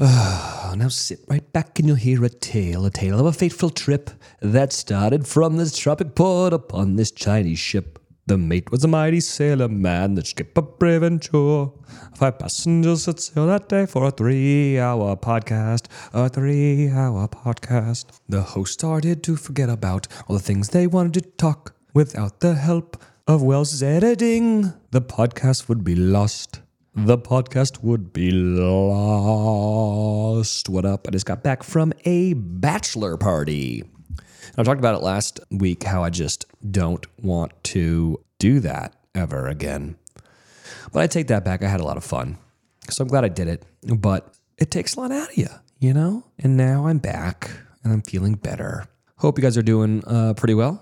Oh, now sit right back and you'll hear a tale, a tale of a fateful trip that started from this tropic port upon this Chinese ship. The mate was a mighty sailor man, the skipper brave and true. Five passengers set sail that day for a three-hour podcast, a three-hour podcast. The host started to forget about all the things they wanted to talk. Without the help of Wells' editing, the podcast would be lost. The podcast would be lost. What up? I just got back from a bachelor party. I talked about it last week how I just don't want to do that ever again. But I take that back. I had a lot of fun. So I'm glad I did it. But it takes a lot out of you, you know? And now I'm back and I'm feeling better. Hope you guys are doing uh, pretty well.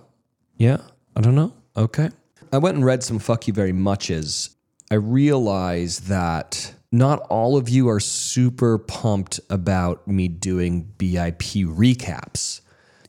Yeah? I don't know. Okay. I went and read some fuck you very muches. I realize that not all of you are super pumped about me doing BIP recaps.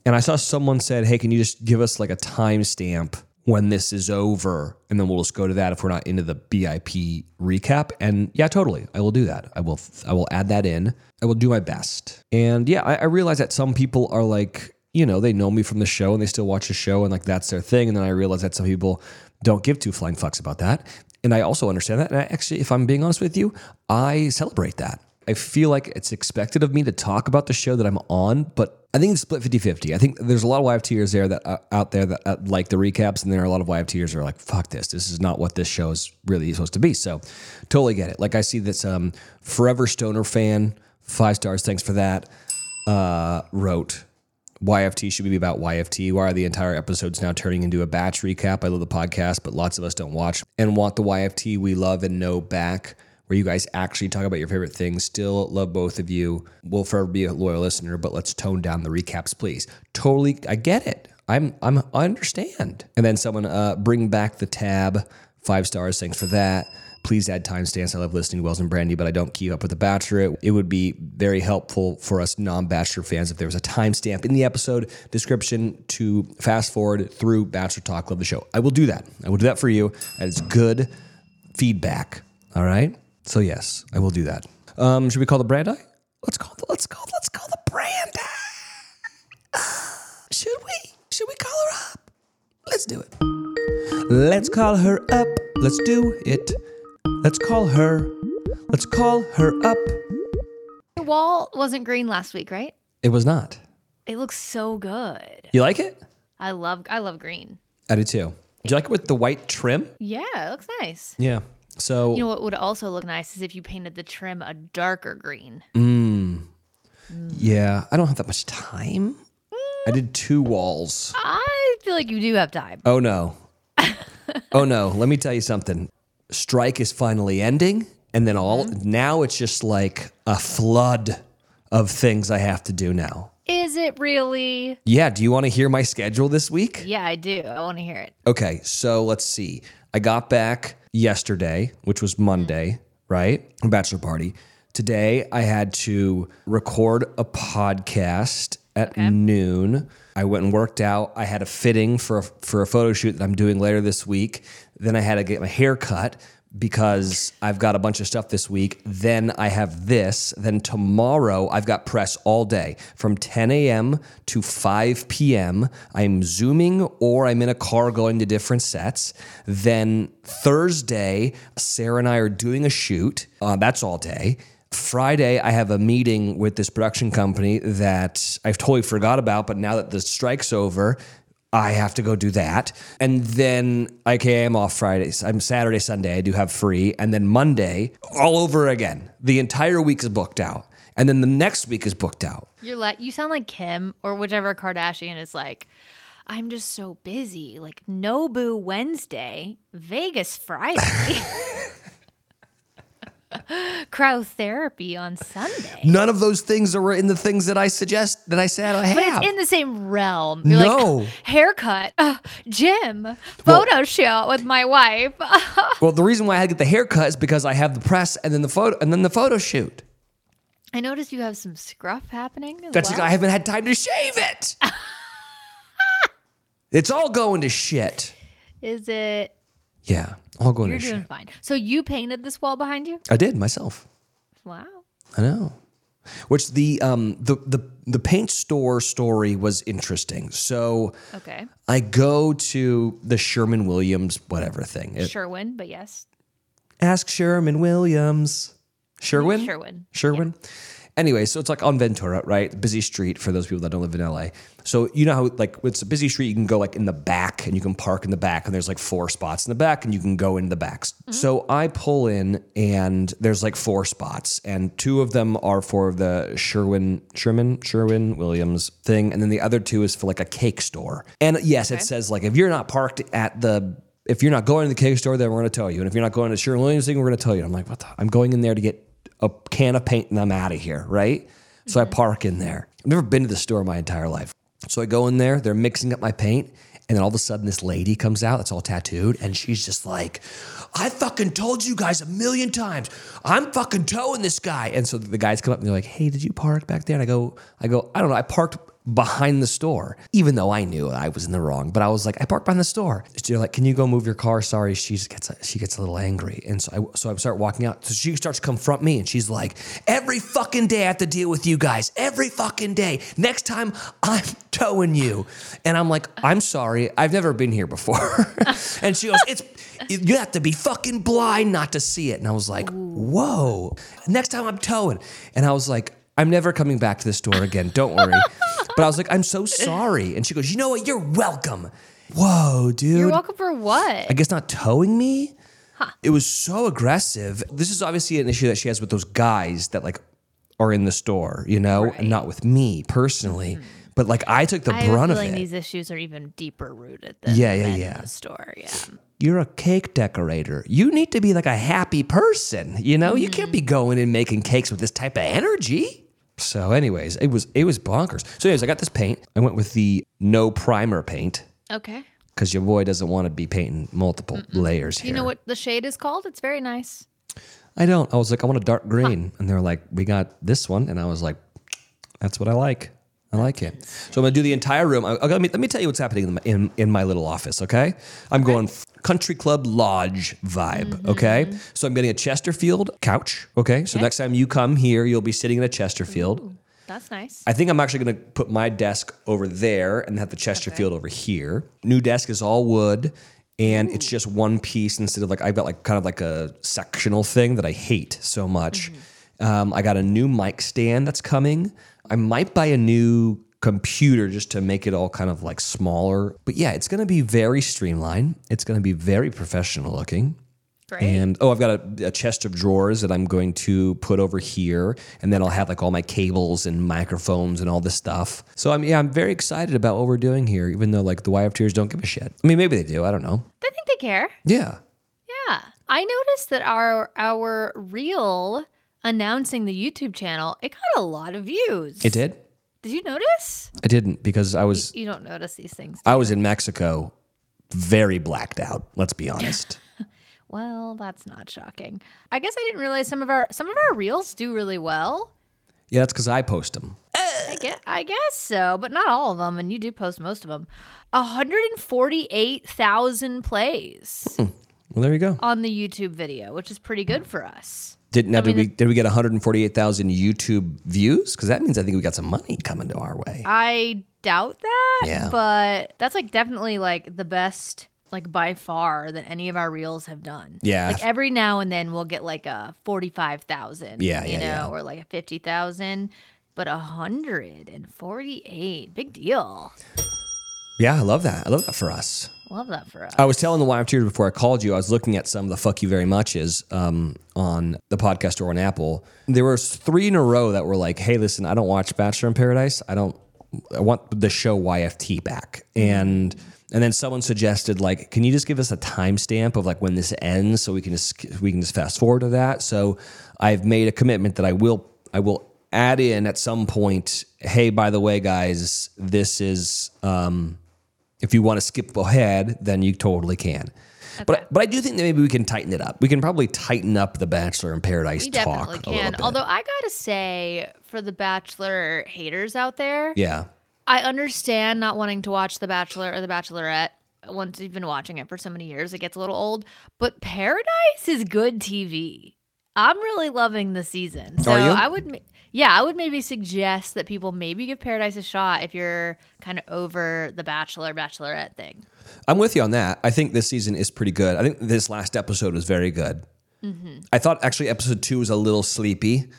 And I saw someone said, "Hey, can you just give us like a timestamp when this is over, and then we'll just go to that if we're not into the BIP recap?" And yeah, totally, I will do that. I will. I will add that in. I will do my best. And yeah, I, I realize that some people are like, you know, they know me from the show and they still watch the show and like that's their thing. And then I realize that some people don't give two flying fucks about that. And I also understand that. And I actually, if I'm being honest with you, I celebrate that. I feel like it's expected of me to talk about the show that I'm on, but I think it's split 50 50. I think there's a lot of YFTers there that uh, out there that uh, like the recaps, and there are a lot of YFTers that are like, fuck this. This is not what this show is really supposed to be. So totally get it. Like I see this um, Forever Stoner fan, five stars, thanks for that, uh, wrote, YFT should be about YFT. Why are the entire episodes now turning into a batch recap? I love the podcast, but lots of us don't watch and want the YFT we love and know back, where you guys actually talk about your favorite things. Still love both of you. Will forever be a loyal listener, but let's tone down the recaps, please. Totally, I get it. I'm, I'm, I understand. And then someone uh, bring back the tab. Five stars. Thanks for that. Please add timestamps. I love listening to Wells and Brandi, but I don't keep up with The Bachelor. It would be very helpful for us non Bachelor fans if there was a timestamp in the episode description to fast forward through Bachelor Talk. Love the show. I will do that. I will do that for you. Is good feedback. All right. So yes, I will do that. Um, should we call the Brandi? Let's call the let's call let's call the Brandi. should we? Should we call her up? Let's do it. Let's call her up. Let's do it. Let's call her. Let's call her up. The wall wasn't green last week, right? It was not. It looks so good. You like it? I love I love green. I do too. Do you like it with the white trim? Yeah, it looks nice. Yeah. So You know what would also look nice is if you painted the trim a darker green. Hmm. Yeah, I don't have that much time. I did two walls. I feel like you do have time. Oh no. oh no. Let me tell you something. Strike is finally ending, and then all mm-hmm. now it's just like a flood of things I have to do now. Is it really? Yeah, do you want to hear my schedule this week? Yeah, I do. I want to hear it. Okay, so let's see. I got back yesterday, which was Monday, mm-hmm. right? Bachelor party. Today, I had to record a podcast at noon. I went and worked out. I had a fitting for a, for a photo shoot that I'm doing later this week. Then I had to get my hair cut because I've got a bunch of stuff this week. Then I have this. Then tomorrow I've got press all day from 10 a.m. to 5 p.m. I'm Zooming or I'm in a car going to different sets. Then Thursday, Sarah and I are doing a shoot. Uh, that's all day. Friday, I have a meeting with this production company that I've totally forgot about, but now that the strike's over, I have to go do that. And then, okay, I'm off Fridays. I'm Saturday, Sunday, I do have free. And then Monday, all over again. The entire week is booked out. And then the next week is booked out. You're like you sound like Kim or whichever Kardashian is like, I'm just so busy. Like Nobu Wednesday, Vegas Friday. Cryotherapy on Sunday. None of those things are in the things that I suggest that I said I But have. it's in the same realm. You're No. like haircut, uh, gym, photo shoot with my wife. well, the reason why I get the haircut is because I have the press and then the photo and then the photo shoot. I noticed you have some scruff happening. That's well. I haven't had time to shave it. it's all going to shit. Is it? Yeah, all going You're to doing shit. fine. So you painted this wall behind you? I did myself. Wow. I know. Which the um the the the paint store story was interesting. So Okay. I go to the Sherman Williams whatever thing. It- Sherwin, but yes. ask Sherman Williams. Sherwin? Sherwin. Sherwin. Anyway, so it's like on Ventura, right? Busy street for those people that don't live in LA. So you know how like it's a busy street, you can go like in the back and you can park in the back, and there's like four spots in the back, and you can go in the backs. Mm-hmm. So I pull in and there's like four spots, and two of them are for the Sherwin Sherman Sherwin Williams thing, and then the other two is for like a cake store. And yes, it says like if you're not parked at the if you're not going to the cake store, then we're going to tell you. And if you're not going to Sherwin Williams thing, we're going to tell you. I'm like, what? The? I'm going in there to get a can of paint and I'm out of here, right? So I mm-hmm. park in there. I've never been to the store my entire life. So I go in there, they're mixing up my paint, and then all of a sudden this lady comes out that's all tattooed, and she's just like, I fucking told you guys a million times, I'm fucking towing this guy. And so the guys come up and they're like, Hey, did you park back there? And I go, I go, I don't know, I parked behind the store, even though I knew I was in the wrong. But I was like, I parked behind the store. They're like, Can you go move your car? Sorry, she gets she gets a little angry, and so I so I start walking out. So she starts to confront me, and she's like, Every fucking day I have to deal with you guys. Every fucking day. Next time I'm towing you, and I'm like, I'm sorry, I've never been here before. and she goes, It's you have to be fucking blind not to see it. And I was like, Whoa. Next time I'm towing, and I was like. I'm never coming back to the store again. Don't worry. But I was like, I'm so sorry. And she goes, You know what? You're welcome. Whoa, dude. You're welcome for what? I guess not towing me. It was so aggressive. This is obviously an issue that she has with those guys that like are in the store, you know, and not with me personally. But like I took the I brunt of feeling it. these issues are even deeper rooted than Yeah, yeah, yeah. the store. Yeah. You're a cake decorator. You need to be like a happy person, you know? You can't be Mm-hmm. going and making cakes with this type of energy. So, anyways, it was it was bonkers. So, anyways, I got this paint. I went with the no primer paint Okay. because your boy doesn't want to be painting multiple layers here. you know what the shade is called? It's very nice. I don't. I was like, I want a dark green. And they're like, we got this one. And I was like, that's what I like. I like it. So I'm going to do the entire room. I, I, let, me, let me tell you what's happening in, my, in, in my little office, okay? I'm going f- country club lodge vibe, okay? So I'm getting a Chesterfield couch, okay? So next time you come here, you'll be sitting in a Chesterfield. That's nice. I think I'm actually going to put my desk over there and have the Chesterfield over here. New desk is all wood and it's just one piece instead of like I've got like kind of like a sectional thing that I hate so much. Um, I got a new mic stand that's coming. I might buy a new computer just to make it all kind of like smaller. But yeah, it's going to be very streamlined. It's going to be very professional looking. Great. And oh, I've got a, a chest of drawers that I'm going to put over here, and then I'll have like all my cables and microphones and all this stuff. So I'm yeah, I'm very excited about what we're doing here, even though like the YFTers don't give a shit. I mean, maybe they do. I don't know. I think they care. Yeah, Yeah. I noticed that our our reel announcing the YouTube channel, it got a lot of views. it did. Did you notice? I didn't because I was You don't notice these things. I was in Mexico, very blacked out. Let's be honest. Well, that's not shocking. I guess I didn't realize some of our some of our reels do really well. yeah, that's because I post them. I guess, I guess so, but not all of them. And you do post most of them. 148,000 plays hmm. Well, there you go. on the YouTube video, which is pretty good for us. Did now did mean, we did we get 148,000 YouTube views? Because that means I think we got some money coming to our way. I doubt that, Yeah. but that's like definitely like the best, like by far, that any of our reels have done. Yeah. Like every now and then we'll get like a 45,000. Yeah, You yeah, know, yeah. or like a 50,000. But 148, big deal. Yeah, I love that. I love that for us. Love that for us. I was telling the wife tears before I called you. I was looking at some of the "fuck you very muches" um, on the podcast or on Apple. There were three in a row that were like, "Hey, listen, I don't watch Bachelor in Paradise. I don't. I want the show YFT back." And and then someone suggested like, "Can you just give us a timestamp of like when this ends so we can just we can just fast forward to that?" So I've made a commitment that I will I will add in at some point. Hey, by the way, guys, this is. Um, if you want to skip ahead, then you totally can. But but I do think that maybe we can tighten it up. We can probably tighten up the Bachelor in Paradise we talk definitely a little can. bit. Although I gotta say, for the Bachelor haters out there, yeah, I understand not wanting to watch The Bachelor or The Bachelorette. Once you've been watching it for so many years, it gets a little old. But Paradise is good TV. I'm really loving the season. So? I would, Yeah, I would maybe suggest that people maybe give Paradise a shot if you're kind of over the Bachelor Bachelorette thing. I'm with you on that. I think this season is pretty good. I think this last episode was very good. Mm-hmm. I thought actually episode two was a little sleepy.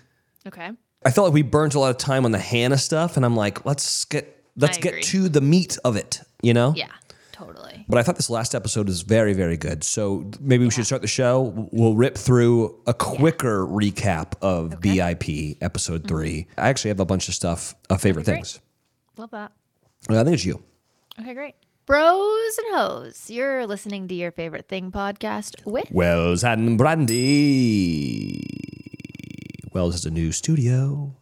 Okay. I felt like we burnt a lot of time on the Hannah stuff, and I'm like, let's get let's get to the meat of it, you know? Yeah, totally. But I thought this last episode was very, very good. So maybe we should start the show. We'll rip through a quicker recap of BIP episode mm-hmm. 3 I actually have a bunch of stuff, uh, of favorite things. Love that. I think it's you. Okay, great. Bros and hoes, you're listening to your favorite thing podcast with Wells and Brandi. Wells has a new studio.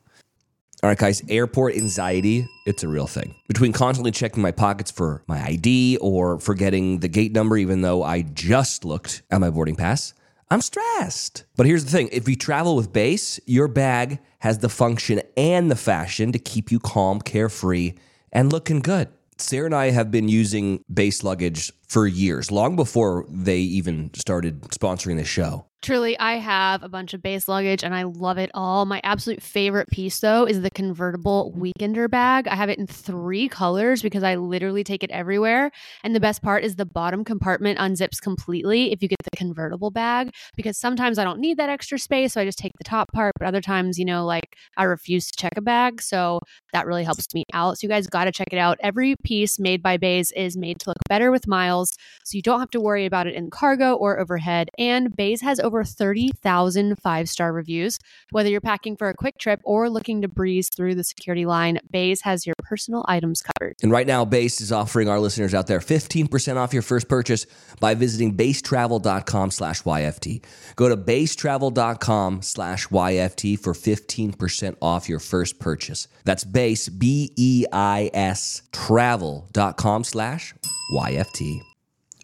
All right, guys, airport anxiety, it's a real thing. Between constantly checking my pockets for my ID or forgetting the gate number, even though I just looked at my boarding pass, I'm stressed. But here's the thing if you travel with Beis, your bag has the function and the fashion to keep you calm, carefree, and looking good. Sarah and I have been using Beis luggage for years, long before they even started sponsoring the show. Truly, I have a bunch of Beis luggage and I love it all. My absolute favorite piece, though, is the convertible weekender bag. I have it in three colors because I literally take it everywhere. And the best part is the bottom compartment unzips completely if you get the convertible bag because sometimes I don't need that extra space. So I just take the top part. But other times, you know, like I refuse to check a bag. So that really helps me out. So you guys got to check it out. Every piece made by Beis is made to look better with miles. So you don't have to worry about it in cargo or overhead. And Beis has over 30,000 five star reviews. Whether you're packing for a quick trip or looking to breeze through the security line, Beis has your personal items covered. And right now, Beis is offering our listeners out there 15% off your first purchase by visiting beistravel.com slash YFT. Go to beistravel.com slash YFT for 15% off your first purchase. That's Beis, B E I S, travel.com slash YFT.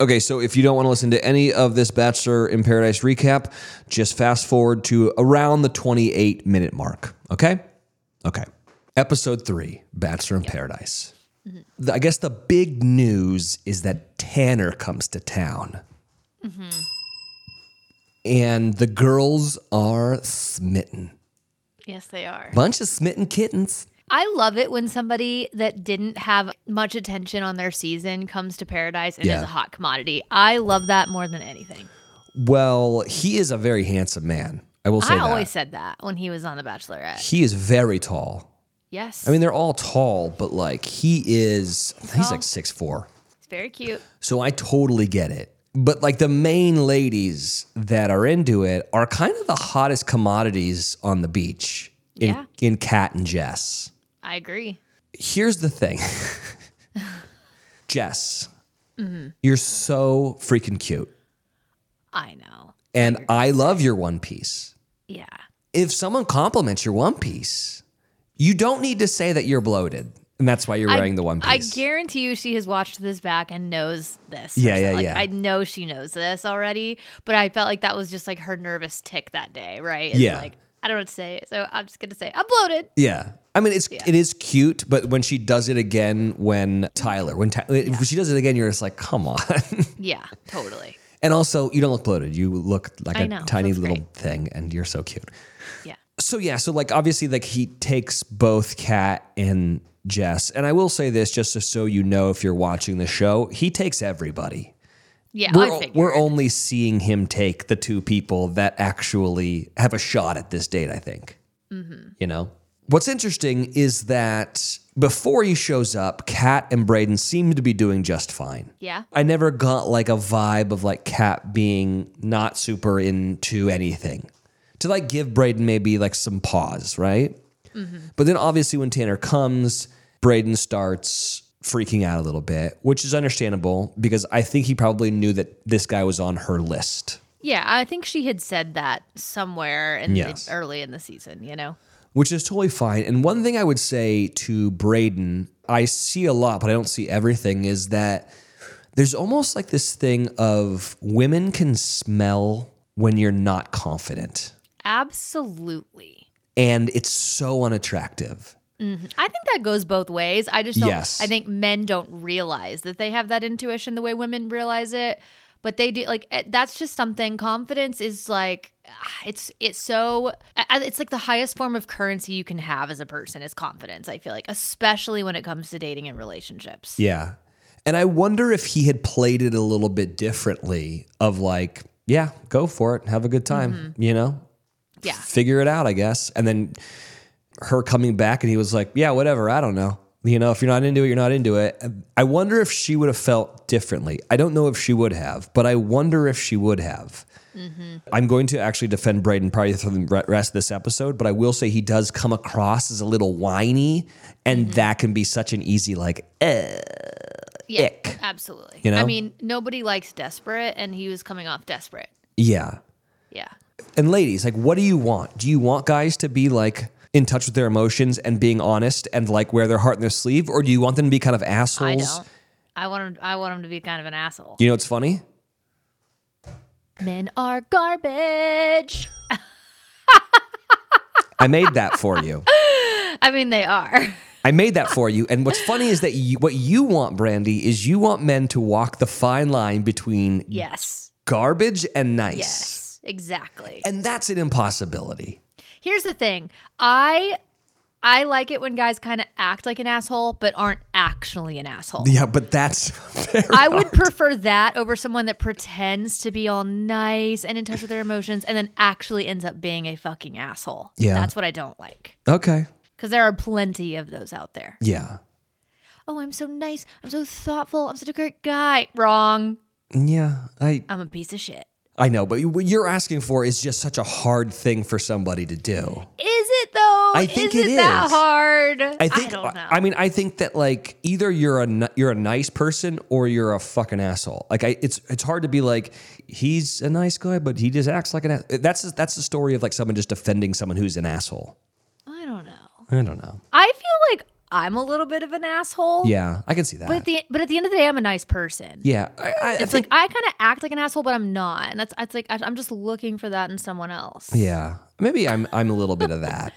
Okay, so if you don't want to listen to any of this Bachelor in Paradise recap, just fast forward to around the 28 minute mark. Okay? Okay. Episode three Bachelor in Paradise. The- I guess the big news is that Tanner comes to town. Mm-hmm. And the girls are smitten. Yes, they are. Bunch of smitten kittens. I love it when somebody that didn't have much attention on their season comes to Paradise and Yeah. is a hot commodity. I love that more than anything. Well, he is a very handsome man. I will say I that. always said that when he was on The Bachelorette. he is very tall. Yes. I mean, they're all tall, but like he is, he's tall. like six four. it's very cute. So I totally get it. But like the main ladies that are into it are kind of the hottest commodities on the beach in, Yeah. in Kat and Jess. I agree. Here's the thing Jess, Mm-hmm. you're so freaking cute. I know. And I love your one piece. Yeah. If someone compliments your one piece, you don't need to say that you're bloated. And that's why you're wearing I, the one piece. I guarantee you she has watched this back and knows this. Yeah, yeah, Like, yeah. I know she knows this already, but I felt like that was just like her nervous tic that day, right? It's Yeah. Like, I don't know what to say. So I'm just going to say, I'm bloated. Yeah. I mean, it's it is cute, but when she does it again, when Tyler, when, Ty, when she does it again, you're just like, come on. Yeah, totally. and also, you don't look bloated. You look like I a know. tiny That's little great. thing, and you're so cute. Yeah. So yeah, so like obviously, like he takes both Kat and Jess, and I will say this just so- so you know, if you're watching the show, he takes everybody. Yeah, We're, we're only seeing him take the two people that actually have a shot at this date, I think. Mm-hmm. You know? What's interesting is that before he shows up, Kat and Brayden seem to be doing just fine. Yeah. I never got like a vibe of like Kat being not super into anything. To like give Brayden maybe like some pause, right? But then obviously when Tanner comes, Brayden starts freaking out a little bit, which is understandable because I think he probably knew that this guy was on her list, Yeah, I think she had said that somewhere in Yes. the, early in the season, you know? which is totally fine. And one thing I would say to Brayden, I see a lot, but I don't see everything, is that there's almost like this thing of women can smell when you're not confident. Absolutely. And it's so unattractive. I think that goes both ways. I just don't, Yes. I think men don't realize that they have that intuition the way women realize it. but they do like eh, that's just something confidence is like ah, it's it's so it's like the highest form of currency you can have as a person is confidence i feel like especially when it comes to dating and relationships Yeah. And I wonder if he had played it a little bit differently of like, yeah, go for it. Have a good time, you know? Mm-hmm. Yeah. Figure it out, I guess. And then her coming back and he was like, yeah, whatever. I don't know. You know, if you're not into it, you're not into it. I wonder if she would have felt differently. I don't know if she would have, but I wonder if she would have. I'm going to actually defend Brayden probably for the rest of this episode, but I will say he does come across as a little whiny, and that can be such an easy like, eh. yeah ick, absolutely you know? i mean nobody likes desperate and he was coming off desperate yeah. yeah And ladies, like, what do you want? Do you want guys to be like in touch with their emotions and being honest and like wear their heart in their sleeve, or do you want them to be kind of i assholes? don't i want them. i want him to be kind of an asshole You know what's funny? men are garbage I made that for you. i mean they are I made that for you. And what's funny is that you, what you want, Brandi, is you want men to walk the fine line between yes garbage and nice. yes exactly And that's an impossibility. Here's the thing. I I like it when guys kind of act like an asshole but aren't actually an asshole. Yeah, but that's I would prefer that over someone that pretends to be all nice and in touch with their emotions and then actually ends up being a fucking asshole. Yeah. That's what I don't like. Okay. Because there are plenty of those out there. Yeah. Oh, I'm so nice. I'm so thoughtful. I'm such a great guy. Wrong. Yeah. I I'm a piece of shit. I know, but what you're asking for is just such a hard thing for somebody to do. Is it though? I think is it it that is. hard? I think don't know. I mean I think that like either you're a you're a nice person or you're a fucking asshole. Like I it's it's hard to be like he's a nice guy but he just acts like an ass. That's that's the story of like someone just defending someone who's an asshole. I don't know. I don't know. I feel like I'm a little bit of an asshole. Yeah, I can see that. But at the but at the end of the day, I'm a nice person. yeah, I, I, I It's think like I kind of act like an asshole, but I'm not, and that's it's like I- I'm just looking for that in someone else. yeah, maybe I'm I'm a little bit of that.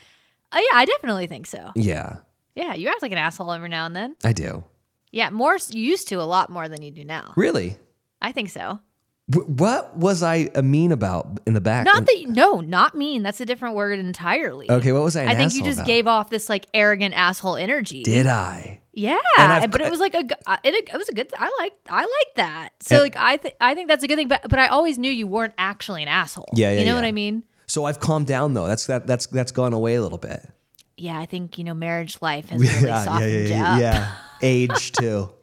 Oh yeah, I definitely think so. Yeah, Yeah, you act like an asshole every now and then. I do. Yeah, more you used to a lot more than you do now. Really? I think so. Wh- what was I mean about in the back? Not that no, not mean. That's a different word entirely. Okay, what was I? I think you just about? gave off this like arrogant asshole energy. Did I? Yeah, but it was like a, uh, it, it was a good. I like, I like that. So And- like, I think, I think that's a good thing. But, but I always knew you weren't actually an asshole. Yeah, yeah, You know what. I mean? So I've calmed down though. That's that. That's that's gone away a little bit. Yeah, I think you know, marriage life has really softened you up. yeah. Age too.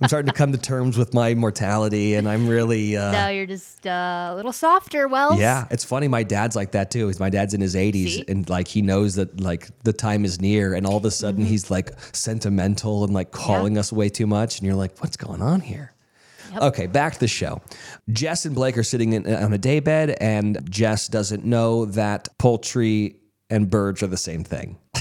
I'm starting to come to terms with my mortality, and I'm really. Uh, Now you're just uh, a little softer. Well, Yeah, it's funny. My dad's like that too. My dad's in his 80s, See? and like he knows that like the time is near, and all of a sudden Mm-hmm. he's like sentimental and like calling us way too much, and you're like, what's going on here? Okay, back to the show. Jess and Blake are sitting in, on a daybed, and Jess doesn't know that poultry and birds are the same thing.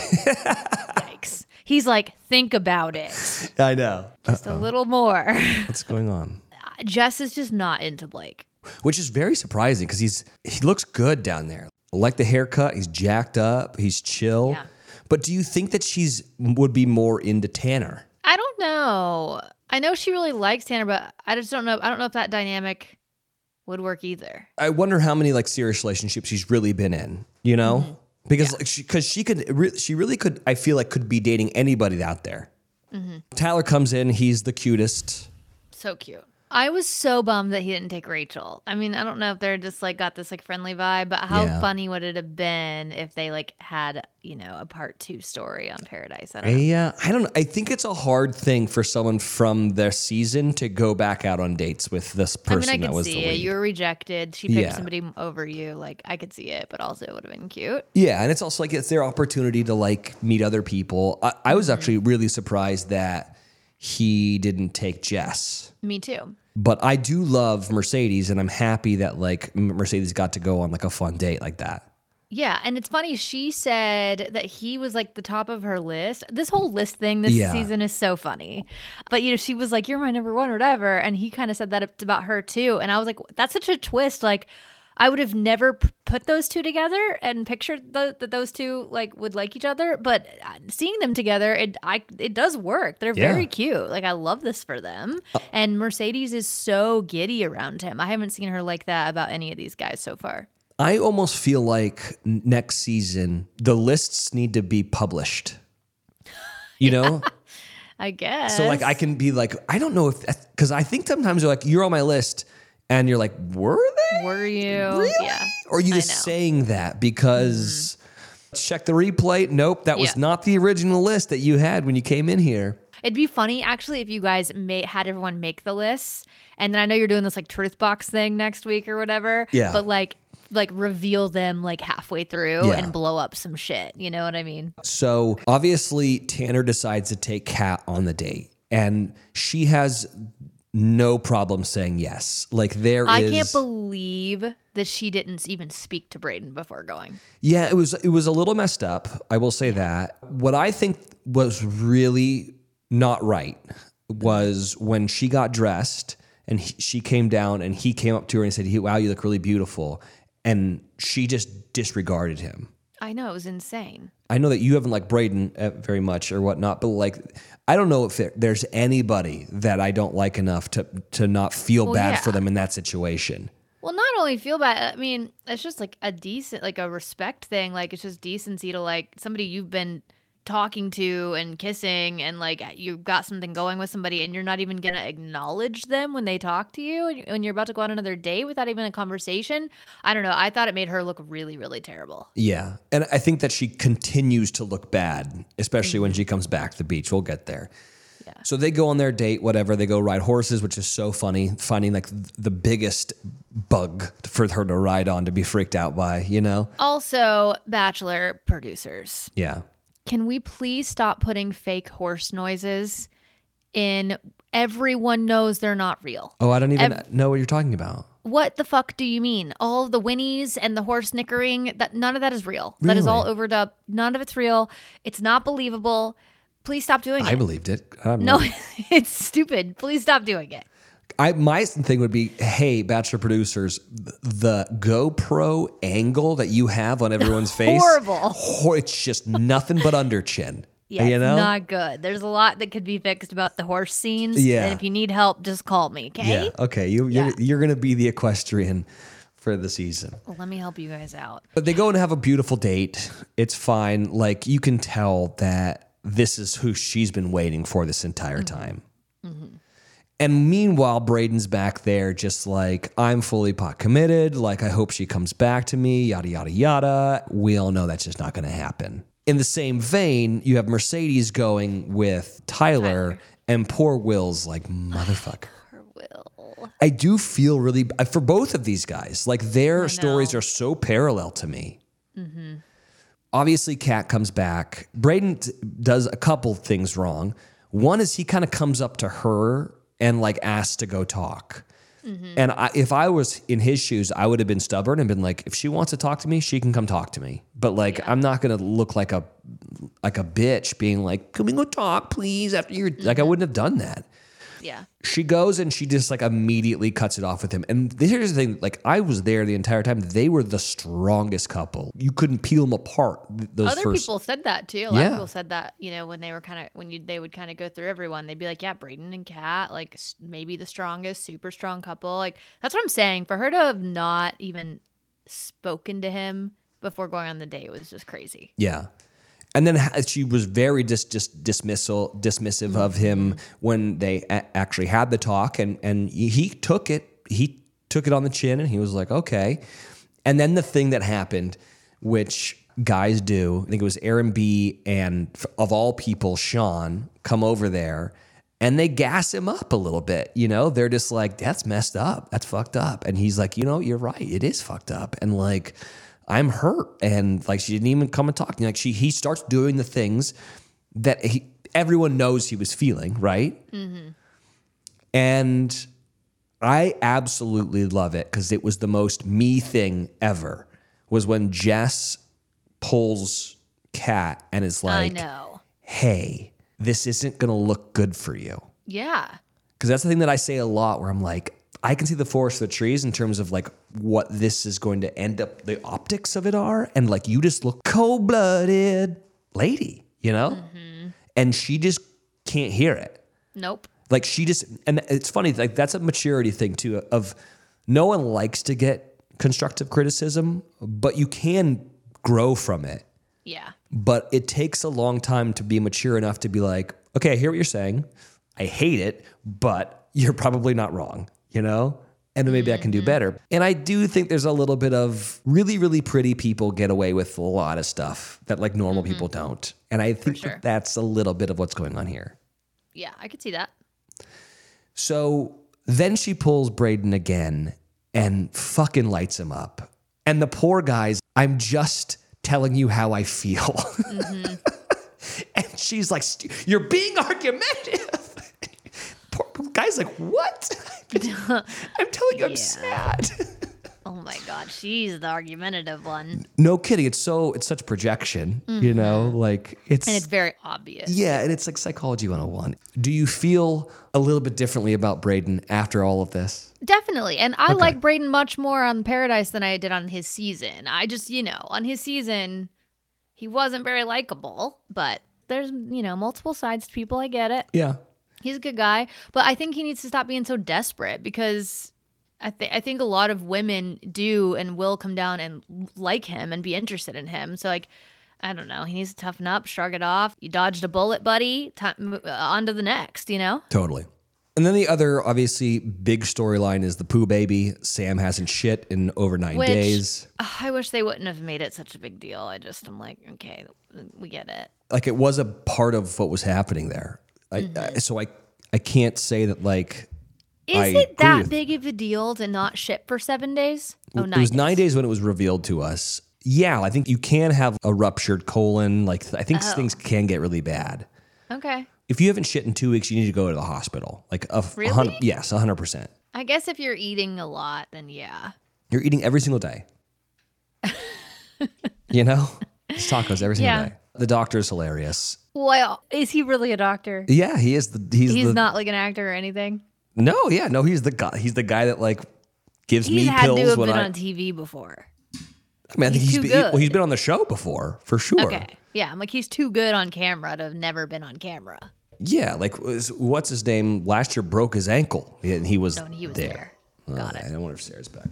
He's like, think about it I know. just a little more. What's going on? Jess is just not into Blake. Which is very surprising because he's he looks good down there. I like the haircut. He's jacked up. He's chill. Yeah. But do you think that she's would be more into Tanner? I don't know. I know she really likes Tanner, but I just don't know. I don't know if that dynamic would work either. I wonder how many like serious relationships she's really been in. You know, Mm-hmm. Because like she because she could re- she really could. I feel like could be dating anybody out there. Mm-hmm. Tyler comes in. He's the cutest. So cute. I was so bummed that he didn't take Rachel. I mean, I don't know if they're just like got this like friendly vibe, but how Yeah. funny would it have been if they like had, you know, a part two story on Paradise? I don't. Yeah, I don't. know. I think it's a hard thing for someone from their season to go back out on dates with this person I mean, I that could was see the it. You were rejected. She picked Yeah. somebody over you. Like, I could see it, but also it would have been cute. Yeah, and it's also like it's their opportunity to like meet other people. I, I was Mm-hmm. actually really surprised that he didn't take Jess, Me too. but I do love Mercedes, and I'm happy that like Mercedes got to go on like a fun date like that. Yeah, and it's funny. She said that he was like the top of her list. This whole list thing this Yeah. season is so funny. But you know, she was like, "You're my number one," or whatever, and he kind of said that about her too. And I was like, "That's such a twist." Like, I would have never put those two together and pictured that those two like would like each other. But uh, seeing them together, it I it does work. They're Yeah. very cute. Like I love this for them. And Mercedes is so giddy around him. I haven't seen her like that about any of these guys so far. I almost feel like next season the lists need to be published. You know? I guess. So like I can be like, I don't know if because I think sometimes you're like, you're on my list and you're like, were they? were you? Really? Yeah. Or are you just. Mm-hmm. saying that because check the replay? Nope, that was Yeah. not the original list that you had when you came in here. It'd be funny actually if you guys made had everyone make the lists, and then I know you're doing this like truth box thing next week or whatever. Yeah. But like like reveal them like halfway through Yeah. and blow up some shit. You know what I mean? So obviously Tanner decides to take Kat on the date, and she has no problem saying yes. Like there is, I can't believe that she didn't even speak to Brayden before going. Yeah, it was it was a little messed up. I will say that. What I think was really not right was when she got dressed and he, she came down and he came up to her and said, "Wow, you look really beautiful," and she just disregarded him. I know it was insane. I know that you haven't liked Brayden uh, very much or whatnot, but like, I don't know if there's anybody that I don't like enough to to not feel Well, bad yeah. for them in that situation. Well, not only feel bad. I mean, it's just like a decent, like a respect thing. Like it's just decency to like somebody you've been talking to and kissing, and like you've got something going with somebody, and you're not even gonna acknowledge them when they talk to you, and you're about to go on another date without even a conversation. I don't know. I thought it made her look really, really terrible. Yeah. And I think that she continues to look bad, especially when mm-hmm. she comes back to the beach. We'll get there. Yeah. So they go on their date, whatever. They go ride horses, which is so funny, finding like the biggest bug for her to ride on to be freaked out by, you know? Also, Bachelor producers, Yeah. Can we please stop putting fake horse noises in? Everyone knows they're not real. Oh, I don't even Ev- know what you're talking about. What the fuck do you mean? All the whinnies and the horse nickering, that none of that is real. That is all Really? overdubbed. None of it's real. It's not believable. Please stop doing I it. I believed it. I'm no, not- it's stupid. Please stop doing it. I my thing would be, hey, Bachelor producers, the GoPro angle that you have on everyone's face, Horrible. hor- it's just nothing but under chin. Yeah, you know? not good. There's a lot that could be fixed about the horse scenes. Yeah. And if you need help, just call me, okay? Yeah. Okay. You you're, Yeah. you're gonna be the equestrian for the season. Well, let me help you guys out. But they go and have a beautiful date. It's fine. Like you can tell that this is who she's been waiting for this entire mm-hmm. time. And meanwhile, Brayden's back there, just like, I'm fully pot committed. Like, I hope she comes back to me, yada, yada, yada. We all know that's just not going to happen. In the same vein, you have Mercedes going with Tyler, and poor Will's like, motherfucker. Or will. I do feel really for both of these guys. Like their stories are so parallel to me. Obviously, Kat comes back. Brayden t- does a couple things wrong. One is he kind of comes up to her and like asked to go talk. And I, if I was in his shoes, I would have been stubborn and been like, if she wants to talk to me, she can come talk to me. But like, I'm not gonna look like a like a bitch, being like, "Can we go talk, please?" After you're like, I mm-hmm. wouldn't have done that Yeah. she goes and she just like immediately cuts it off with him. And here's the thing: like I was there the entire time. They were the strongest couple. You couldn't peel them apart. Those Other first, people said that too. A lot Yeah. of people said that, you know, when they were kind of when you they would kind of go through everyone, they'd be like, "Yeah, Brayden and Kat, like maybe the strongest, super strong couple." Like that's what I'm saying. For her to have not even spoken to him before going on the date was just crazy. yeah. And then she was very dis, just dismissal dismissive of him Mm-hmm. when they a- actually had the talk, and and he took it. He took it on the chin, and he was like, okay. And then the thing that happened, which guys do, I think it was Aaron B. and of all people, Sean, come over there and they gas him up a little bit. You know, they're just like, that's messed up. That's fucked up. And he's like, you know, you're right. It is fucked up. And like, I'm hurt. And like, she didn't even come and talk to me. Like, she, he starts doing the things that he, everyone knows he was feeling, right? Mm-hmm. And I absolutely love it because it was the most me thing ever. Was when Jess pulls Kat and is I like, know. "Hey, this isn't gonna look good for you." Yeah. Because that's the thing that I say a lot, where I'm like, I can see the forest for the trees in terms of like what this is going to end up, the optics of it are. And like you just look cold blooded lady, you know? Mm-hmm. And she just can't hear it. Nope. Like she just, and it's funny, like that's a maturity thing too. Of no one likes to get constructive criticism, but you can grow from it. Yeah. But it takes a long time to be mature enough to be like, okay, I hear what you're saying. I hate it, but you're probably not wrong, you know? And then maybe I can do mm-hmm. better. And I do think there's a little bit of really, really pretty people get away with a lot of stuff that like normal mm-hmm. people don't. And I think sure. that that's a little bit of what's going on here. Yeah, I could see that. So then she pulls Brayden again and fucking lights him up. And the poor guy's, I'm just telling you how I feel. Mm-hmm. and she's like, You're being argumentative. poor guy's like, What? I'm telling you, I'm Yeah. sad. Oh my god, she's the argumentative one. no kidding. It's so, it's such projection, you know? Mm-hmm. Like, it's. And it's very obvious. yeah, and it's like psychology 101. Do you feel a little bit differently about Brayden after all of this? Definitely. And I like Brayden much more on Paradise than I did on his season. I just, you know, on his season, he wasn't very likable, but there's, you know, multiple sides to people. I get it. Yeah. He's a good guy, but I think he needs to stop being so desperate because I think I think a lot of women do and will come down and like him and be interested in him. So like, I don't know. He needs to toughen up, shrug it off. You dodged a bullet, buddy. Time, uh, on to the next. You know. Totally. And then the other, obviously, big storyline is the poo baby. Sam hasn't shit in over nine Which days. uh, I wish they wouldn't have made it such a big deal. I just I'm like, okay, we get it. Like it was a part of what was happening there. I, I, mm-hmm. so I, I can't say that like Is I it that with- big of a deal to not ship for seven days? Oh, it was nine days when it was revealed to us. Yeah, I think you can have a ruptured colon. Like I think Oh. things can get really bad. Okay. If you haven't shit in two weeks, you need to go to the hospital. Like a Really? hun- yes, hundred percent. I guess if you're eating a lot, then yeah. You're eating every single day. you know, it's tacos every single Yeah. day. The doctor is hilarious. Well, is he really a doctor? Yeah, he is the he's, He's the not like an actor or anything. no, yeah, no, he's the guy. He's the guy that like gives He's me had to have when been I. on TV before. I mean, I think he's he's too been, good. well, he's been on the show before for sure. Okay. Yeah, I'm like he's too good on camera to have never been on camera. Yeah, like what's his name? Last year broke his ankle, and he was So when he was there. there. Got Uh, it. I don't wonder if Sarah's back.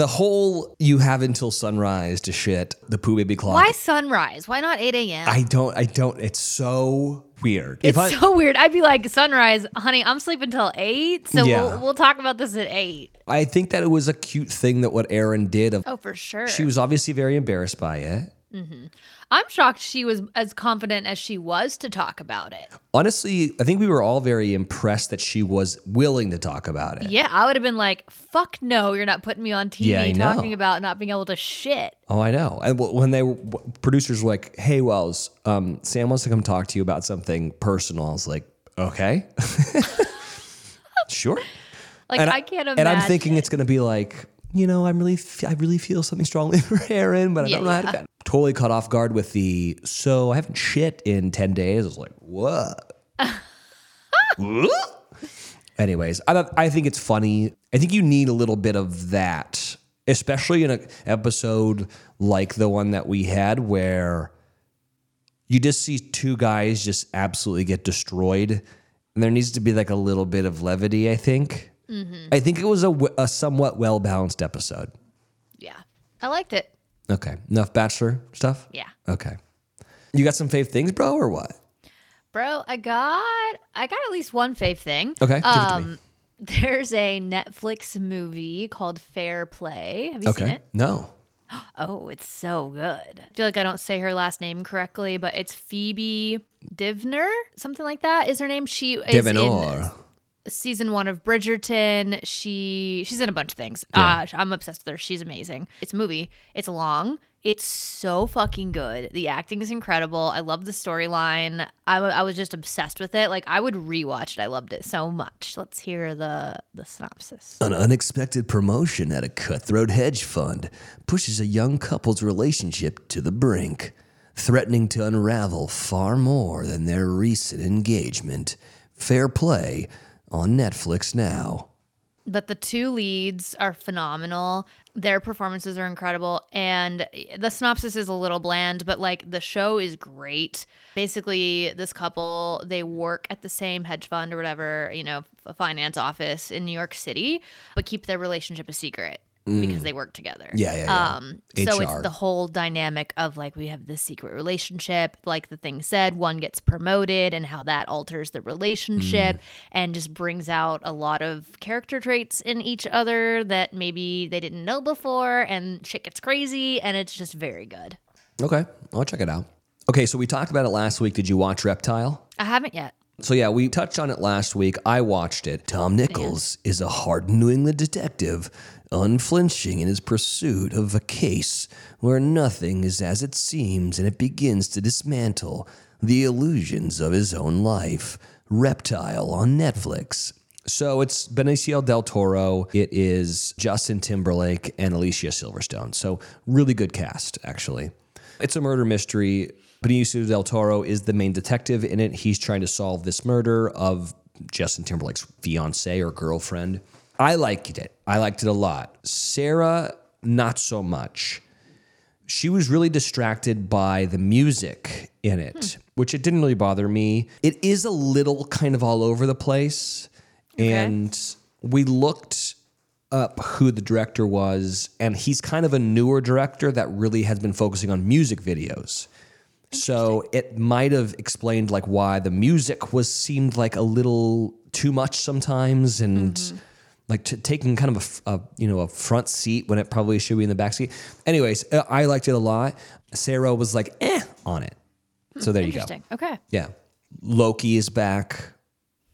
The whole you have until sunrise to shit the poo baby clock. Why sunrise? Why not 8 a.m.? I don't. I don't. It's so weird. it's if I, so weird. I'd be like, sunrise, honey, I'm sleeping till 8. So Yeah. we'll, we'll talk about this at 8. I think that it was a cute thing that what Aaron did. Of Oh, for sure. she was obviously very embarrassed by it. I'm shocked she was as confident as she was to talk about it. Honestly, I think we were all very impressed that she was willing to talk about it. Yeah, I would have been like, fuck no, you're not putting me on TV Yeah, I know. talking about not being able to shit. Oh, I know. And when they were, producers were like, "Hey, Wells, um, Sam wants to come talk to you about something personal," I was like, "Okay, sure." Like, And I can't imagine. And I'm thinking it's going to be like, you know, I'm really, f- I really feel something strongly for Aaron, but I don't know how to. Yeah. get- Totally caught off guard with the. So I haven't shit in ten days. I was like, what? What? Anyways, I I think it's funny. I think you need a little bit of that, especially in an episode like the one that we had where you just see two guys just absolutely get destroyed, and there needs to be like a little bit of levity. I think. I think it was a somewhat well balanced episode. Yeah. I liked it. Okay, enough bachelor stuff. Yeah. Okay, you got some fave things, bro, or what? Bro, I got I got at least one fave thing. Okay, give it to me. Um there's a Netflix movie called Fair Play. Have you seen Okay, it? no. Oh, it's so good. I feel like I don't say her last name correctly, but it's Phoebe Divner, something like that is her name. She is in. Season one of Bridgerton. She she's in a bunch of things. Yeah. Uh, I'm obsessed with her. She's amazing. It's a movie. It's long. It's so fucking good. The acting is incredible. I love the storyline. I I was just obsessed with it. Like I would rewatch it. I loved it so much. Let's hear the the synopsis. An unexpected promotion at a cutthroat hedge fund pushes a young couple's relationship to the brink, threatening to unravel far more than their recent engagement. Fair play on Netflix now. but the two leads are phenomenal. Their performances are incredible. And the synopsis is a little bland, but like the show is great. Basically, this couple, they work at the same hedge fund or whatever, you know, a finance office in New York City, but keep their relationship a secret because they work together. Mm. Yeah, yeah, yeah. Um, so HR. it's the whole dynamic of like we have this secret relationship, like the thing said, one gets promoted and how that alters the relationship Mm. and just brings out a lot of character traits in each other that maybe they didn't know before and shit gets crazy and it's just very good. Okay, I'll check it out. Okay, so we talked about it last week. Did you watch Reptile? I haven't yet. So yeah, we touched on it last week. I watched it. Tom Nichols is a hardened New England detective, unflinching in his pursuit of a case where nothing is as it seems and it begins to dismantle the illusions of his own life. Reptile on Netflix. So it's Benicio del Toro, it is Justin Timberlake and Alicia Silverstone. So really good cast actually. It's a murder mystery. Benicio del Toro is the main detective in it. He's trying to solve this murder of Justin Timberlake's fiance or girlfriend. I liked it. I liked it a lot. Sarah, not so much. She was really distracted by the music in it, hmm. which it didn't really bother me. It is a little kind of all over the place. And we looked up who the director was, and he's kind of a newer director that really has been focusing on music videos. So it might have explained like why the music was seemed like a little too much sometimes, and mm-hmm. Like t- taking kind of a you know a front seat when it probably should be in the back seat. Anyways, uh, I liked it a lot. Sarah was like eh on it. So there you go. Interesting. Okay. Yeah. Loki is back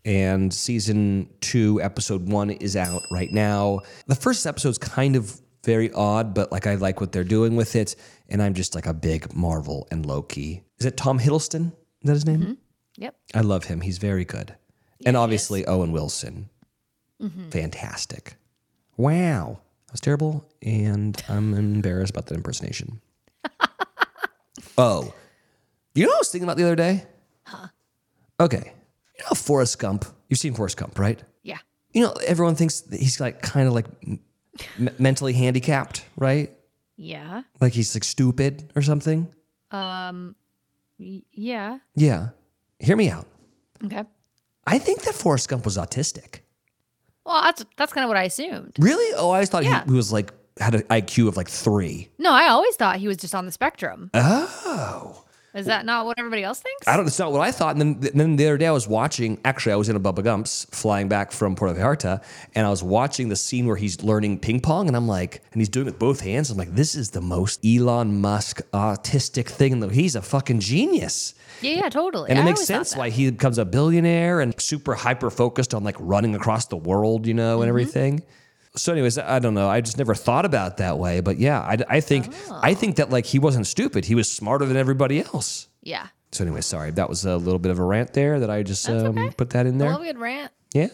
and season two, episode one is out right now. The first episode's kind of very odd, but like I like what they're doing with it. And I'm just like a big Marvel and Loki. Is it Tom Hiddleston? Is that his name? Yep. I love him. He's very good. and obviously Owen Wilson. Fantastic. Wow. That was terrible. And I'm embarrassed about that impersonation. oh. You know what I was thinking about the other day? Huh. Okay. You know Forrest Gump? You've seen Forrest Gump, right? Yeah. You know, everyone thinks that he's like kind of like m- mentally handicapped, right? Yeah. Like he's like stupid or something. Um y- yeah. Yeah. Hear me out. Okay. I think that Forrest Gump was autistic. Well, that's that's kind of what I assumed. Really? Oh, I always thought Yeah. he, he was like had an IQ of like three. No, I always thought he was just on the spectrum. Oh. Is that not what everybody else thinks? I don't. It's not what I thought. And then, then the other day I was watching. Actually, I was in a Bubba Gumps flying back from Puerto Vallarta, and I was watching the scene where he's learning ping pong, and I'm like, and he's doing it with both hands. I'm like, this is the most Elon Musk autistic thing. in the- He's a fucking genius. yeah, yeah, totally. And it I makes sense why he becomes a billionaire and super hyper focused on like running across the world, you know, Mm-hmm. and everything. So, anyways, I don't know. I just never thought about that way, but yeah, I, I think I think that like he wasn't stupid. He was smarter than everybody else. Yeah. So, anyway, sorry, that was a little bit of a rant there that I just um, put that in there. a good rant. Yeah,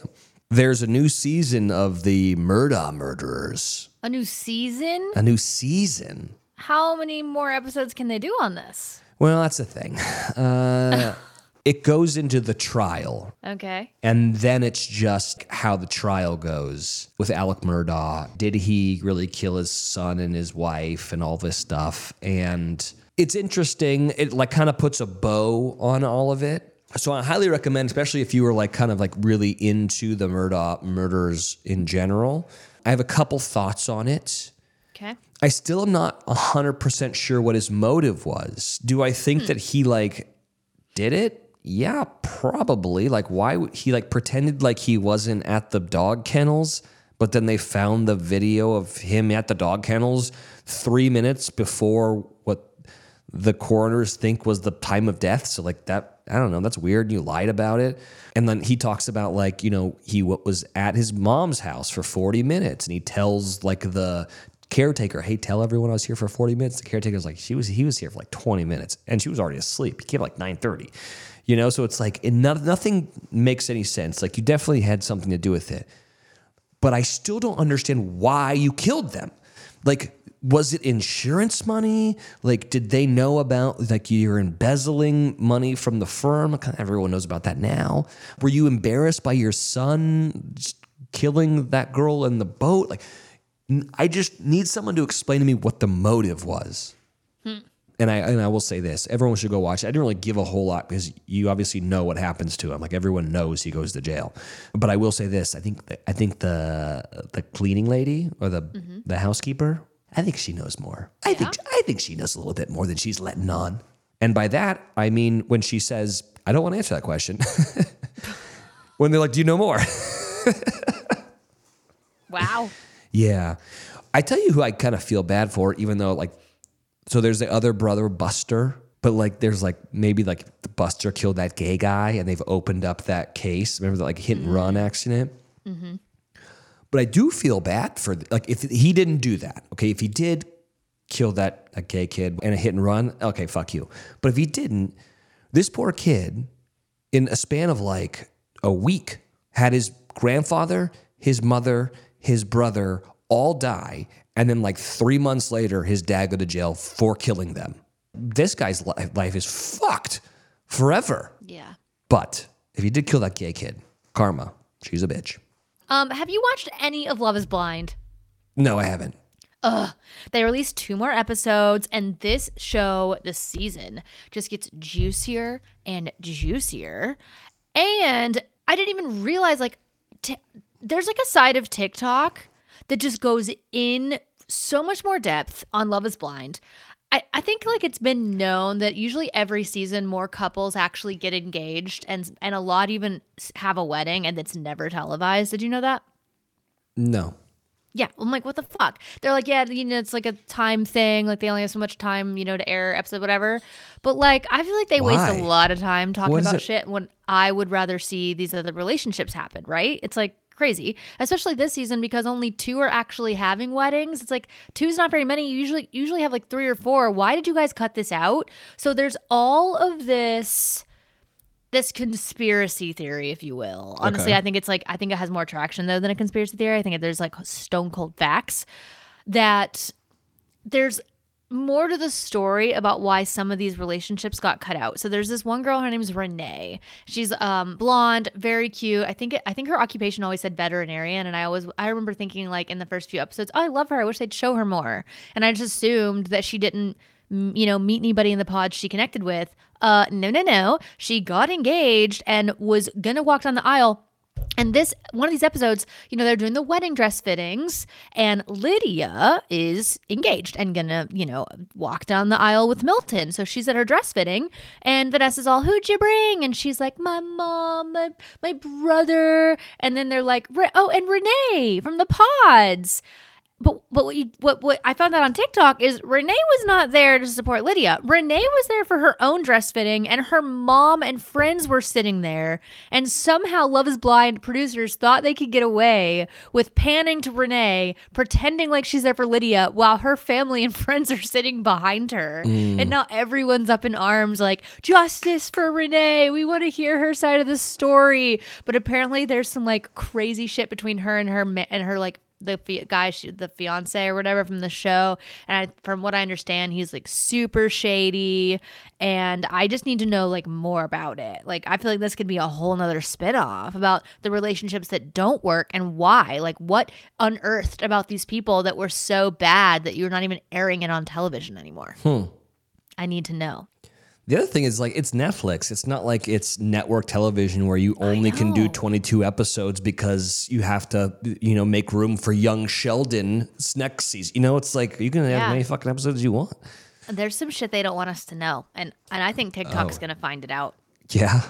there's a new season of the Murdaugh Murderers. A new season? A new season. How many more episodes can they do on this? Well, that's the thing. Uh, it goes into the trial. Okay. And then it's just how the trial goes with Alex Murdaugh. Did he really kill his son and his wife and all this stuff? And it's interesting. It like kind of puts a bow on all of it. So I highly recommend, especially if you were like kind of like really into the Murdaugh murders in general. I have a couple thoughts on it. Okay. I still am not 100% sure what his motive was. Do I think hmm. that he like did it? Yeah, probably. Like why would he like pretended like he wasn't at the dog kennels, but then they found the video of him at the dog kennels 3 minutes before what the coroners think was the time of death. So like that, I don't know, that's weird. You lied about it. And then he talks about like, you know, he wa- was at his mom's house for 40 minutes and he tells like the caretaker, hey, tell everyone I was here for 40 minutes. The caretaker's like, she was, he was here for like 20 minutes and she was already asleep. He came like 930, you know? So it's like, it, no, nothing makes any sense. Like you definitely had something to do with it but I still don't understand why you killed them. Like, was it insurance money? Like, did they know about like you're embezzling money from the firm? Everyone knows about that now. Were you embarrassed by your son killing that girl in the boat? Like, I just need someone to explain to me what the motive was. And I and I will say this: everyone should go watch it. I didn't really give a whole lot because you obviously know what happens to him. Like everyone knows he goes to jail. But I will say this: I think the, I think the the cleaning lady or the mm-hmm. the housekeeper, I think she knows more. I think I think she knows a little bit more than she's letting on. And by that I mean when she says, "I don't want to answer that question." when they're like, "Do you know more?" Wow. Yeah. I tell you who I kind of feel bad for, even though like, so there's the other brother, Buster, but like there's like maybe like Buster killed that gay guy and they've opened up that case. Remember the like hit and run accident? Mm-hmm. But I do feel bad for like if he didn't do that. Okay, if he did kill that a gay kid in a hit and run, okay, fuck you. But if he didn't, this poor kid in a span of like a week had his grandfather, his mother, his brother all die and then like 3 months later his dad go to jail for killing them. This guy's li- life is fucked forever. Yeah. But if he did kill that gay kid, karma, she's a bitch. Um, have you watched any of Love is Blind? No, I haven't. Ugh. They released two more episodes, and this show, this season, just gets juicier and juicier. And I didn't even realize, like, t- there's like a side of TikTok that just goes in so much more depth on Love is Blind. I, I think like it's been known that usually every season more couples actually get engaged and and a lot even have a wedding and it's never televised. Did you know that? No. Yeah, I'm like, what the fuck? They're like, yeah, you know, it's like a time thing. Like they only have so much time, you know, to air episode, whatever. But like, I feel like they waste a lot of time talking about it- shit when I would rather see these other relationships happen. Right? It's like crazy, especially this season because only two are actually having weddings. It's like two's not very many. You usually usually have like three or four. Why did you guys cut this out? So there's all of this this conspiracy theory, if you will. Honestly, Okay. I think it's like I think it has more traction though than a conspiracy theory. I think there's like stone cold facts that there's more to the story about why some of these relationships got cut out. So there's this one girl, her name's Renee. She's um blonde, very cute. I think I think her occupation always said veterinarian, and I always I remember thinking like in the first few episodes, oh, I love her. I wish they'd show her more. And I just assumed that she didn't you know meet anybody in the pod she connected with. Uh, no, no, no. She got engaged and was gonna walk down the aisle. And this one of these episodes, you know, they're doing the wedding dress fittings, and Lydia is engaged and gonna, you know, walk down the aisle with Milton. So she's at her dress fitting, and Vanessa's all, "Who'd you bring?" And she's like, "My mom, my my brother." And then they're like, "Oh, and Renee from the Pods." But but what, you, what what I found out on TikTok is Renee was not there to support Lydia. Renee was there for her own dress fitting, and her mom and friends were sitting there. And somehow Love Is Blind producers thought they could get away with panning to Renee, pretending like she's there for Lydia, while her family and friends are sitting behind her. Mm. And now everyone's up in arms, like justice for Renee. We want to hear her side of the story. But apparently, there's some like crazy shit between her and her ma- and her like the fi- guy, she, the fiance or whatever from the show. And I, from what I understand, he's like super shady. And I just need to know like more about it. Like, I feel like this could be a whole nother spinoff about the relationships that don't work and why. Like, what unearthed about these people that were so bad that you're not even airing it on television anymore? Hmm. I need to know. The other thing is like it's Netflix. It's not like it's network television where you only can do 22 episodes because you have to, you know, make room for young Sheldon's next season. You know, it's like you can have Yeah. as many fucking episodes as you want. There's some shit they don't want us to know. And, and I think TikTok's Oh. going to find it out. Yeah.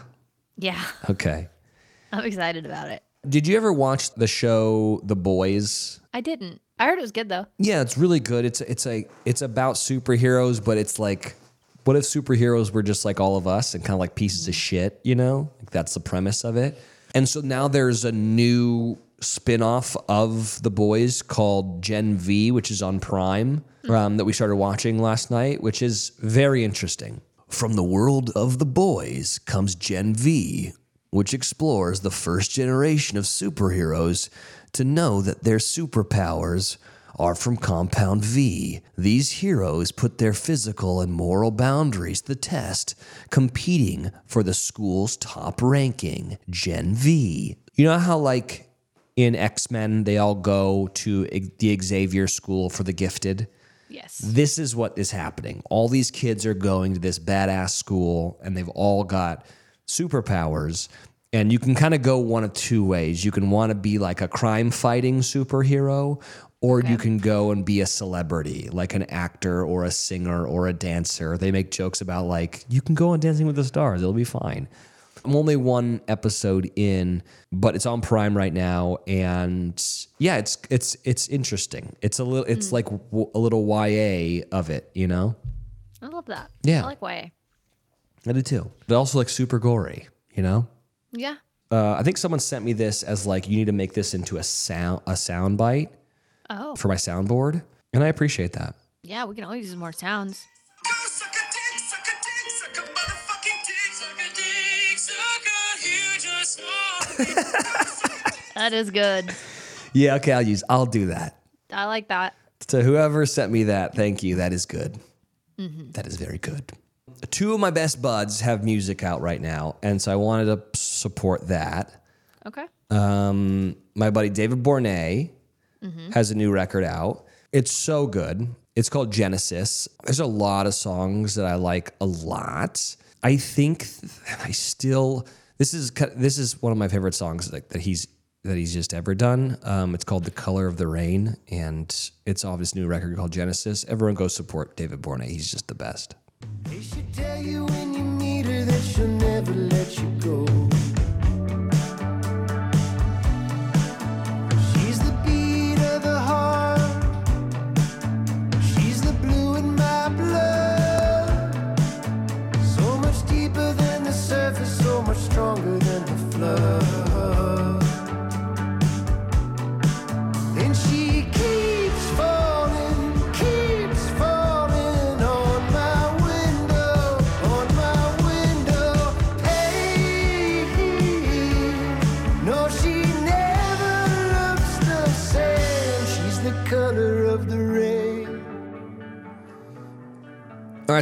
Yeah. Okay. I'm excited about it. Did you ever watch the show The Boys? I didn't. I heard it was good though. Yeah, it's really good. It's it's a it's about superheroes, but it's like what if superheroes were just like all of us and kind of like pieces of shit, you know? Like that's the premise of it. And so now there's a new spin-off of The Boys called Gen V, which is on Prime, um, that we started watching last night, which is very interesting. From the world of The Boys comes Gen V, which explores the first generation of superheroes to know that their superpowers are from Compound V. These heroes put their physical and moral boundaries to the test, competing for the school's top ranking, Gen V. You know how, like, in X Men, they all go to the Xavier School for the Gifted. Yes. This is what is happening. All these kids are going to this badass school and they've all got superpowers. And you can kind of go one of two ways. You can want to be like a crime fighting superhero, or you can go and be a celebrity, like an actor or a singer or a dancer. They make jokes about, like, you can go on Dancing with the Stars, it'll be fine. I'm only one episode in, but it's on Prime right now, and yeah, it's it's it's interesting. It's a little, it's like w- a little YA of it, you know. I love that. Yeah. I like YA. I do too, but also like super gory, you know. Yeah. Uh, I think someone sent me this as like you need to make this into a sound a sound bite Oh. for my soundboard, and I appreciate that. Yeah, we can always use more sounds. Go suck a dick, suck a dick, suck a motherfucking dick, suck a dick, suck a huge or small. That is good. Yeah, okay, I'll use. I'll do that. I like that. To whoever sent me that, thank you. That is good. That is very good. Two of my best buds have music out right now, and so I wanted to support that. Okay. Um, my buddy David Bournay has a new record out. It's so good. It's called Genesis. There's a lot of songs that I like a lot. I think I still this is ki- this is one of my favorite songs that, that he's that he's just ever done. Um, it's called "The Color of the Rain," and it's off his new record called Genesis. Everyone go support David Bournay. He's just the best.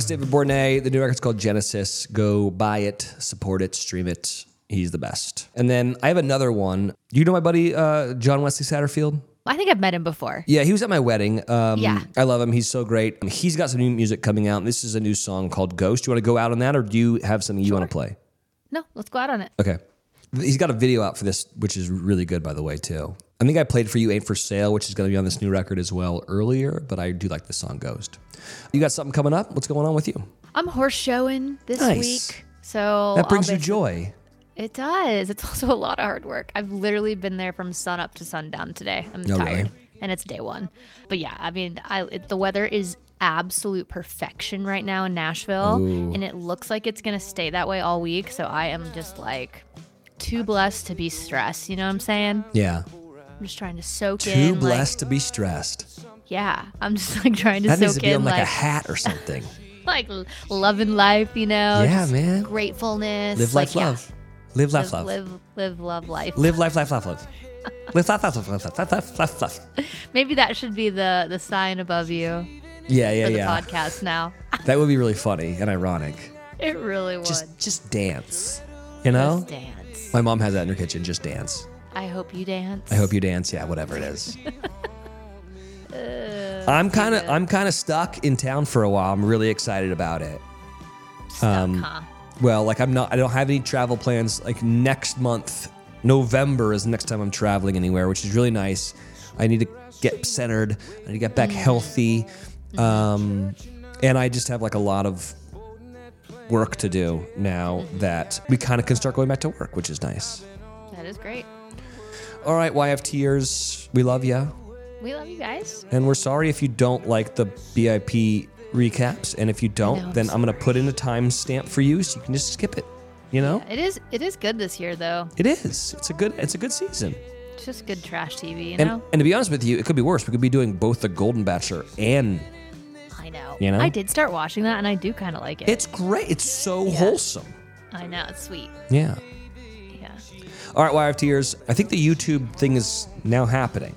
David Bournay. The new record's called Genesis. Go buy it, support it, stream it. He's the best. And then I have another one. You know my buddy uh, John Wesley Satterfield? I think I've met him before. Yeah, he was at my wedding. Um, Yeah. I love him. He's so great. He's got some new music coming out. This is a new song called Ghost. Do you want to go out on that or do you have something you want to play? No, let's go out on it. Okay. He's got a video out for this, which is really good, by the way, too. I think I played for you Ain't for Sale, which is going to be on this new record as well earlier, but I do like the song Ghost. You got something coming up? What's going on with you? I'm horse showing this Nice. week. So That brings you joy. It does. It's also a lot of hard work. I've literally been there from sun up to sundown today. I'm Oh, tired, really? and it's day one. But yeah, I mean, I it, the weather is absolute perfection right now in Nashville, and it looks like it's gonna stay that way all week. So I am just like too blessed to be stressed. You know what I'm saying? Yeah. I'm just trying to soak Too in. blessed to be stressed. Yeah, I'm just like trying to That needs to be in on like, like a hat or something. like loving life. You know? Yeah, man. Gratefulness. Live, like, life, yeah. love. Live, life, love. live, live, love life. Live, life, life, life, love. Live, life, life, life, life, life, life, life, life. Maybe that should be the the sign above you Yeah, yeah, for the yeah. podcast now. That would be really funny and ironic. It really would. Just, just dance. You know? Just dance. My mom has that in her kitchen. Just dance. I hope you dance. I hope you dance. Yeah, whatever it is. I'm kind of I'm kind of stuck in town for a while. I'm really excited about it. Stuck, um, huh? Well, like I'm not I don't have any travel plans like next month. November is the next time I'm traveling anywhere, which is really nice. I need to get centered. I need to get back healthy. Um, and I just have like a lot of work to do now that we kind of can start going back to work, which is nice. That is great. All right, YFTers, we love you. We love you guys. And we're sorry if you don't like the BIP recaps. And if you don't, then I'm I'm going to put in a timestamp for you so you can just skip it. You know? It is it is good this year though. It is. It's a good it's a good season. It's just good trash TV, you And know? and to be honest with you, it could be worse. We could be doing both the Golden Bachelor and I know. You know? I did start watching that and I do kind of like it. it's great. It's so wholesome. I know, it's sweet. Yeah. Yeah. All right, YFTers. I think the YouTube thing is now happening.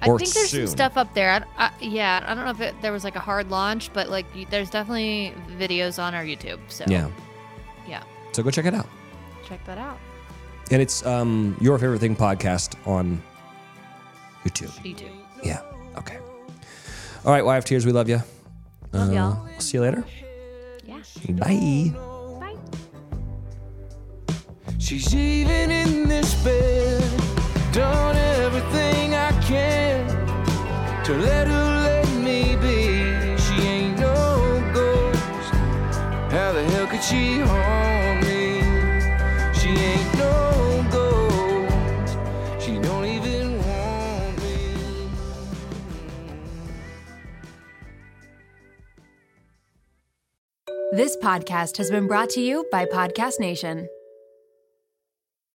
I think there's soon. some stuff up there. I, I, yeah, I don't know if it, there was like a hard launch, but like there's definitely videos on our YouTube. So Yeah. yeah, So go check it out. check that out. And it's um, your favorite thing podcast on YouTube. YouTube. Yeah. Okay. All right, YFTers. We love you. Love y'all. See you later. Yeah. Bye. She's even in this bed. Done everything I can to let her let me be. She ain't no ghost. How the hell could she harm me? She ain't no ghost. She don't even want me. This podcast has been brought to you by Podcast Nation.